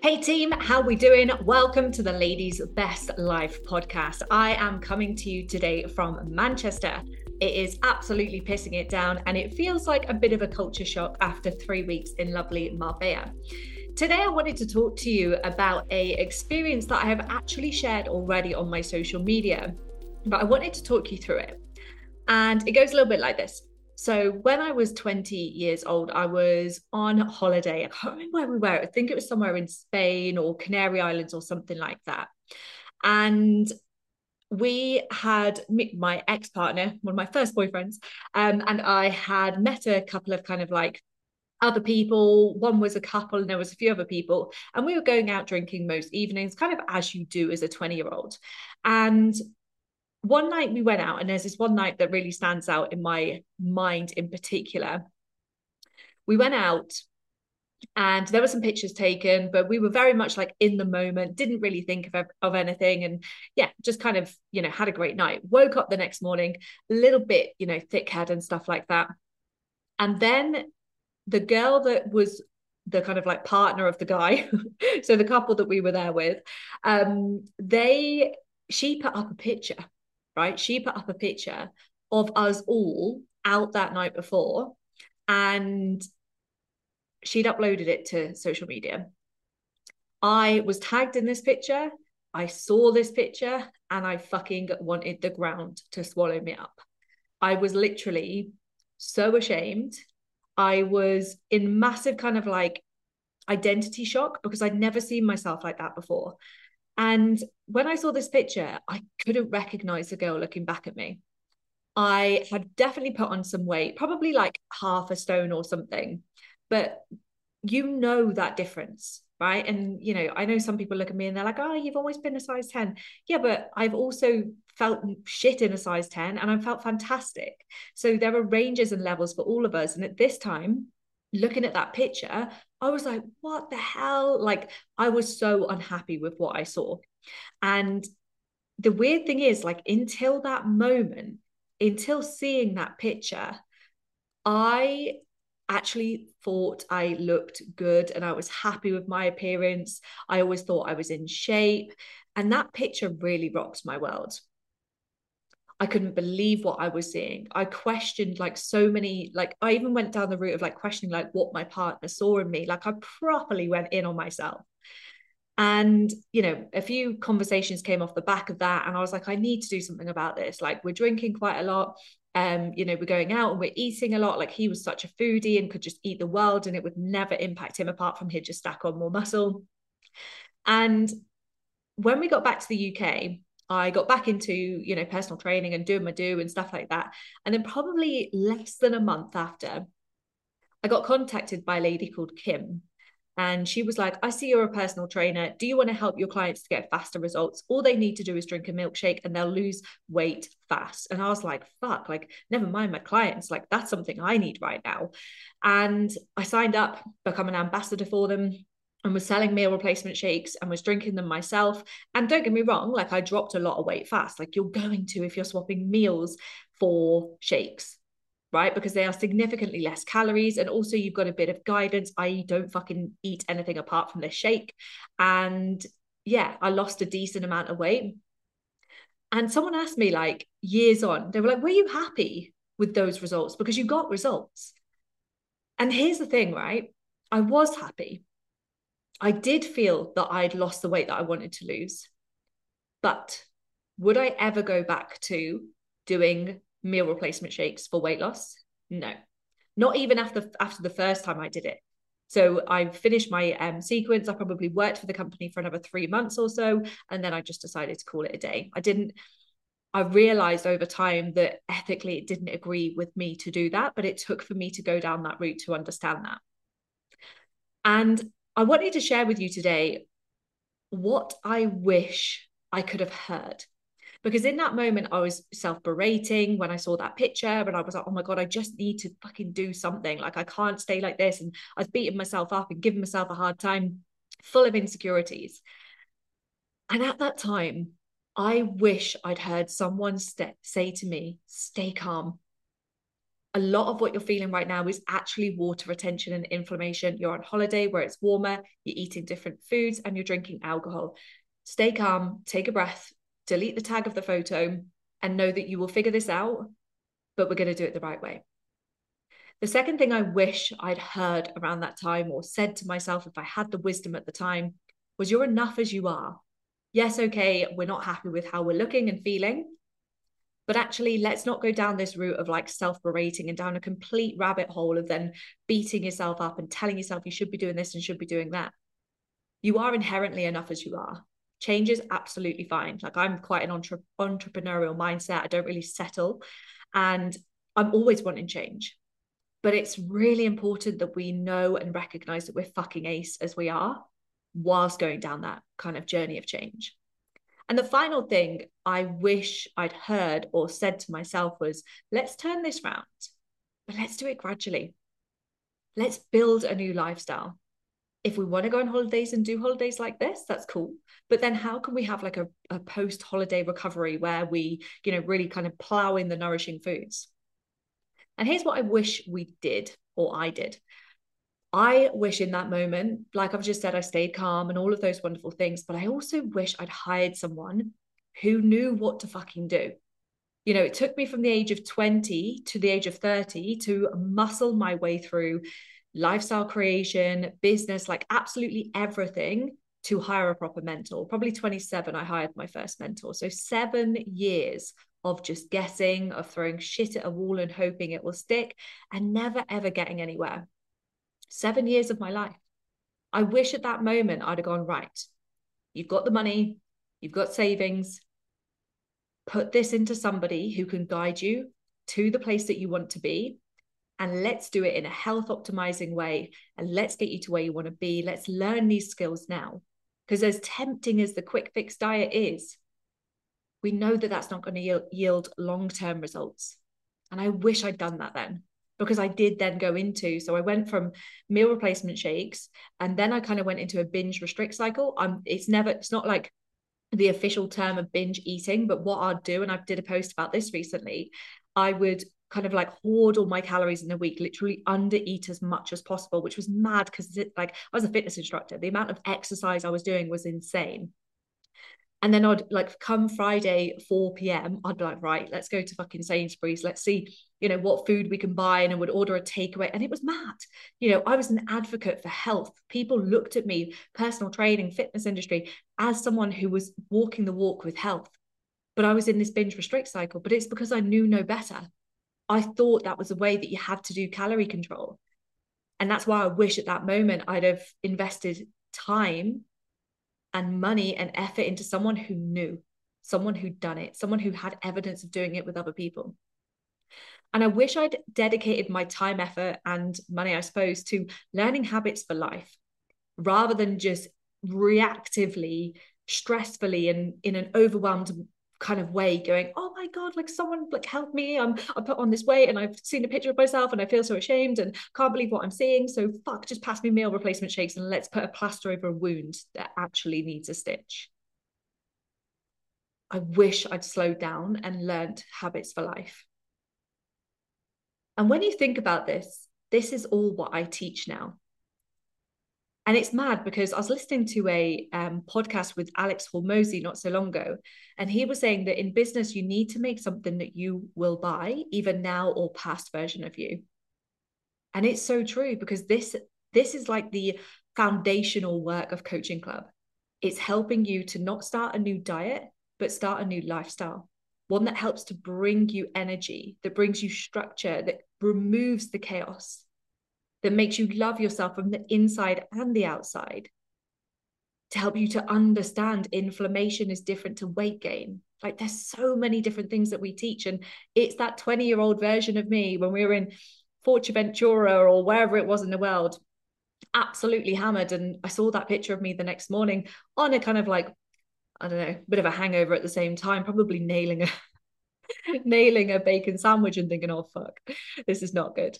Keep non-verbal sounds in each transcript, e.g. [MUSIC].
Hey team, how we doing? Welcome to the Ladies Best Life podcast. I am coming to you today from Manchester. It is absolutely pissing it down and it feels like a bit of a culture shock after 3 weeks in lovely Marbella. Today I wanted to talk to you about a experience that I have actually shared already on my social media, but I wanted to talk you through it. And it goes a little bit like this. So when I was 20 years old, I was on holiday. I can't remember where we were. I think it was somewhere in Spain or Canary Islands or something like that. And we had my ex partner, one of my first boyfriends, um, and I had met a couple of kind of like other people. One was a couple, and there was a few other people, and we were going out drinking most evenings, kind of as you do as a 20 year old. And one night we went out, and there's this one night that really stands out in my mind in particular. We went out and there were some pictures taken, but we were very much like in the moment, didn't really think of, of anything. And yeah, just kind of, you know, had a great night. Woke up the next morning, a little bit, you know, thick head and stuff like that. And then the girl that was the kind of like partner of the guy, [LAUGHS] so the couple that we were there with, um, they, she put up a picture right? She put up a picture of us all out that night before and she'd uploaded it to social media. I was tagged in this picture. I saw this picture and I fucking wanted the ground to swallow me up. I was literally so ashamed. I was in massive kind of like identity shock because I'd never seen myself like that before. And when I saw this picture, I couldn't recognize the girl looking back at me. I had definitely put on some weight, probably like half a stone or something. But you know that difference, right? And, you know, I know some people look at me and they're like, oh, you've always been a size 10. Yeah, but I've also felt shit in a size 10 and I felt fantastic. So there are ranges and levels for all of us. And at this time, looking at that picture, I was like, what the hell? Like, I was so unhappy with what I saw. And the weird thing is, like, until that moment, until seeing that picture, I actually thought I looked good and I was happy with my appearance. I always thought I was in shape. And that picture really rocked my world. I couldn't believe what I was seeing. I questioned like so many, like I even went down the route of like questioning like what my partner saw in me. Like I properly went in on myself. And, you know, a few conversations came off the back of that. And I was like, I need to do something about this. Like we're drinking quite a lot. Um, you know, we're going out and we're eating a lot. Like he was such a foodie and could just eat the world and it would never impact him apart from he'd just stack on more muscle. And when we got back to the UK, I got back into, you know, personal training and doing my do and stuff like that. And then probably less than a month after, I got contacted by a lady called Kim. And she was like, I see you're a personal trainer. Do you want to help your clients to get faster results? All they need to do is drink a milkshake and they'll lose weight fast. And I was like, fuck, like, never mind my clients. Like, that's something I need right now. And I signed up, become an ambassador for them and was selling meal replacement shakes and was drinking them myself. And don't get me wrong, like I dropped a lot of weight fast, like you're going to if you're swapping meals for shakes, right? Because they are significantly less calories. And also, you've got a bit of guidance, i.e., don't fucking eat anything apart from this shake. And yeah, I lost a decent amount of weight. And someone asked me, like, years on, they were like, Were you happy with those results? Because you got results. And here's the thing, right? I was happy I did feel that I'd lost the weight that I wanted to lose. But would I ever go back to doing meal replacement shakes for weight loss? No. Not even after after the first time I did it. So I finished my um, sequence. I probably worked for the company for another three months or so, and then I just decided to call it a day. I didn't. I realized over time that ethically it didn't agree with me to do that, but it took for me to go down that route to understand that. And I wanted to share with you today what I wish I could have heard. Because in that moment, I was self berating when I saw that picture, and I was like, oh my God, I just need to fucking do something. Like, I can't stay like this. And I was beating myself up and giving myself a hard time, full of insecurities. And at that time, I wish I'd heard someone st- say to me, stay calm. A lot of what you're feeling right now is actually water retention and inflammation. You're on holiday where it's warmer, you're eating different foods, and you're drinking alcohol. Stay calm, take a breath, delete the tag of the photo, and know that you will figure this out, but we're going to do it the right way. The second thing I wish I'd heard around that time or said to myself if I had the wisdom at the time was you're enough as you are. Yes, okay, we're not happy with how we're looking and feeling, but actually, let's not go down this route of like self berating and down a complete rabbit hole of then beating yourself up and telling yourself you should be doing this and should be doing that. You are inherently enough as you are. Change is absolutely fine. Like I'm quite an entre- entrepreneurial mindset. I don't really settle. And I'm always wanting change. But it's really important that we know and recognize that we're fucking ace as we are whilst going down that kind of journey of change. And the final thing I wish I'd heard or said to myself was let's turn this round, but let's do it gradually. Let's build a new lifestyle. If we want to go on holidays and do holidays like this, that's cool. But then how can we have like a, a post holiday recovery where we, you know, really kind of plow in the nourishing foods? And here's what I wish we did or I did. I wish in that moment, like I've just said, I stayed calm and all of those wonderful things, but I also wish I'd hired someone who knew what to fucking do. You know, it took me from the age of 20 to the age of 30 to muscle my way through lifestyle creation, business, like absolutely everything to hire a proper mentor. Probably 27, I hired my first mentor. So seven years of just guessing, of throwing shit at a wall and hoping it will stick and never ever getting anywhere seven years of my life. I wish at that moment I'd have gone, right, you've got the money, you've got savings, put this into somebody who can guide you to the place that you want to be. And let's do it in a health optimizing way. And let's get you to where you want to be. Let's learn these skills now. Because as tempting as the quick fix diet is, we know that that's not going to yield, long term results. And I wish I'd done that then because I did then go into so I went from meal replacement shakes and then I kind of went into a binge restrict cycle. I'm it's never it's not like the official term of binge eating, but what I'd do, and I did a post about this recently, I would kind of like hoard all my calories in a week, literally under eat as much as possible, which was mad because like I was a fitness instructor. The amount of exercise I was doing was insane. And then I'd like come Friday, 4 p.m., I'd be like, right, let's go to fucking Sainsbury's. Let's see, you know, what food we can buy. And I would order a takeaway. And it was mad. You know, I was an advocate for health. People looked at me, personal training, fitness industry, as someone who was walking the walk with health. But I was in this binge restrict cycle. But it's because I knew no better. I thought that was a way that you had to do calorie control. And that's why I wish at that moment I'd have invested time and money and effort into someone who knew, someone who'd done it, someone who had evidence of doing it with other people. And I wish I'd dedicated my time, effort, and money, I suppose, to learning habits for life rather than just reactively, stressfully, and in an overwhelmed kind of way going oh my god like someone like help me. I'm i put on this weight and i've seen a picture of myself and i feel so ashamed and can't believe what i'm seeing. So fuck just pass me meal replacement shakes and let's put a plaster over a wound that actually needs a stitch. I wish i'd slowed down and learned habits for life. And when you think about this this is all what i teach now and it's mad because I was listening to a um, podcast with Alex Hormozi not so long ago, and he was saying that in business, you need to make something that you will buy, even now or past version of you. And it's so true because this this is like the foundational work of Coaching Club. It's helping you to not start a new diet, but start a new lifestyle. One that helps to bring you energy, that brings you structure, that removes the chaos that makes you love yourself from the inside and the outside to help you to understand inflammation is different to weight gain. Like there's so many different things that we teach. And it's that 20 year old version of me when we were in Fuerteventura or wherever it was in the world, absolutely hammered. And I saw that picture of me the next morning on a kind of like, I don't know, bit of a hangover at the same time, probably nailing a [LAUGHS] nailing a bacon sandwich and thinking, oh fuck, this is not good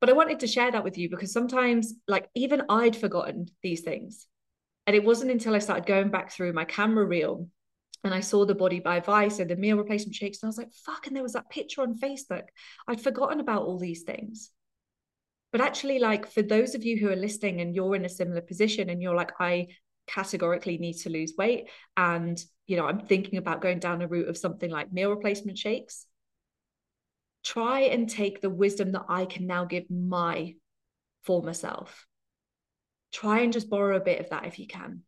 but I wanted to share that with you because sometimes, like, even I'd forgotten these things. And it wasn't until I started going back through my camera reel and I saw the Body by Vice and the meal replacement shakes, and I was like, fuck. And there was that picture on Facebook. I'd forgotten about all these things. But actually, like for those of you who are listening and you're in a similar position and you're like, I categorically need to lose weight, and you know, I'm thinking about going down a route of something like meal replacement shakes, try and take the wisdom that I can now give my former self. Try and just borrow a bit of that if you can.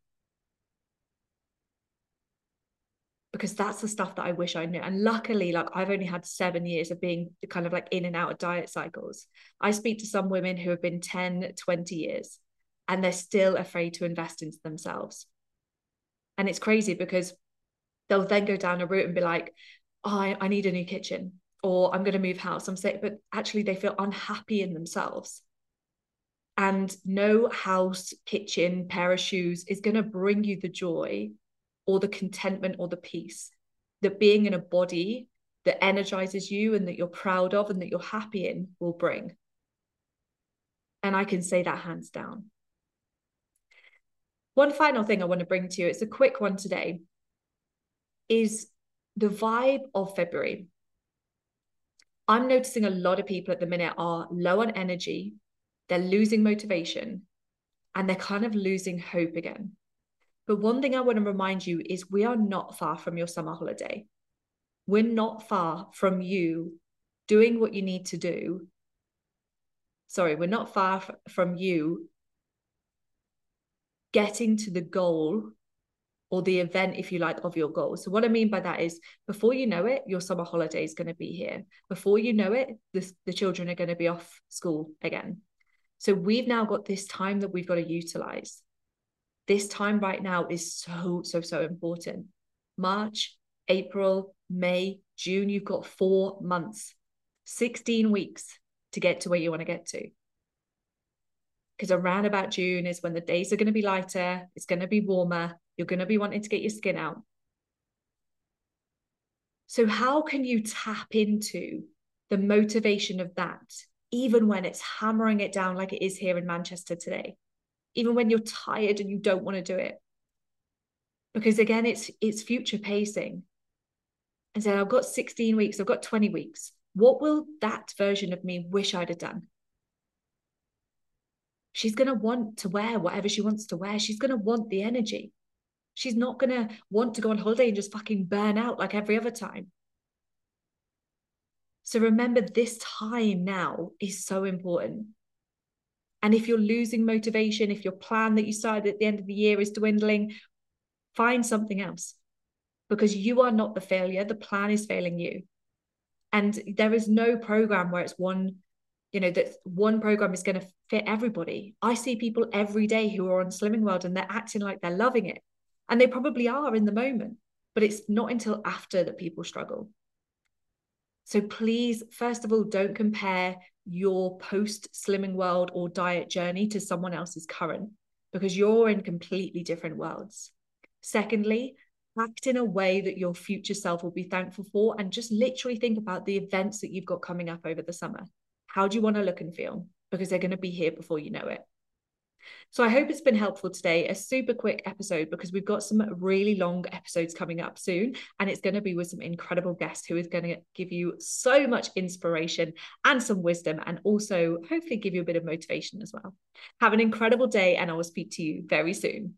because that's the stuff that I wish I knew. And luckily, like I've only had seven years of being kind of like in and out of diet cycles. I speak to some women who have been 10, 20 years and they're still afraid to invest into themselves. And it's crazy because they'll then go down a route and be like, oh, I, I need a new kitchen or I'm going to move house. I'm saying, but actually they feel unhappy in themselves. And no house, kitchen, pair of shoes is going to bring you the joy or the contentment or the peace that being in a body that energizes you and that you're proud of and that you're happy in will bring. And I can say that hands down. One final thing I want to bring to you, it's a quick one today, is the vibe of February. I'm noticing a lot of people at the minute are low on energy, they're losing motivation, and they're kind of losing hope again. But one thing I want to remind you is we are not far from your summer holiday. We're not far from you doing what you need to do. Sorry, we're not far f- from you getting to the goal or the event, if you like, of your goal. So, what I mean by that is before you know it, your summer holiday is going to be here. Before you know it, the, the children are going to be off school again. So, we've now got this time that we've got to utilize this time right now is so, so, so important. March, April, May, June, you've got four months, 16 weeks to get to where you want to get to. Because around about June is when the days are going to be lighter, it's going to be warmer, you're going to be wanting to get your skin out. So, how can you tap into the motivation of that, even when it's hammering it down like it is here in Manchester today? even when you're tired and you don't want to do it? Because again it's it's future pacing. And so i've got 16 weeks i've got 20 weeks. What will that version of me wish i'd have done? She's going to want to wear whatever she wants to wear. She's going to want the energy she's not going to want to go on holiday and just fucking burn out like every other time so remember this time now is so important and if you're losing motivation, if your plan that you started at the end of the year is dwindling, find something else because you are not the failure. The plan is failing you. And there is no program where it's one, you know, that one program is going to fit everybody. I see people every day who are on Slimming World and they're acting like they're loving it. And they probably are in the moment, but it's not until after that people struggle. So please, first of all, don't compare your post slimming world or diet journey to someone else's current because you're in completely different worlds. Secondly, act in a way that your future self will be thankful for and just literally think about the events that you've got coming up over the summer. How do you want to look and feel? Because they're going to be here before you know it. So I hope it's been helpful today. A super quick episode because we've got some really long episodes coming up soon. And it's going to be with some incredible guests who is going to give you so much inspiration and some wisdom and also hopefully give you a bit of motivation as well. Have an incredible day, and I will speak to you very soon.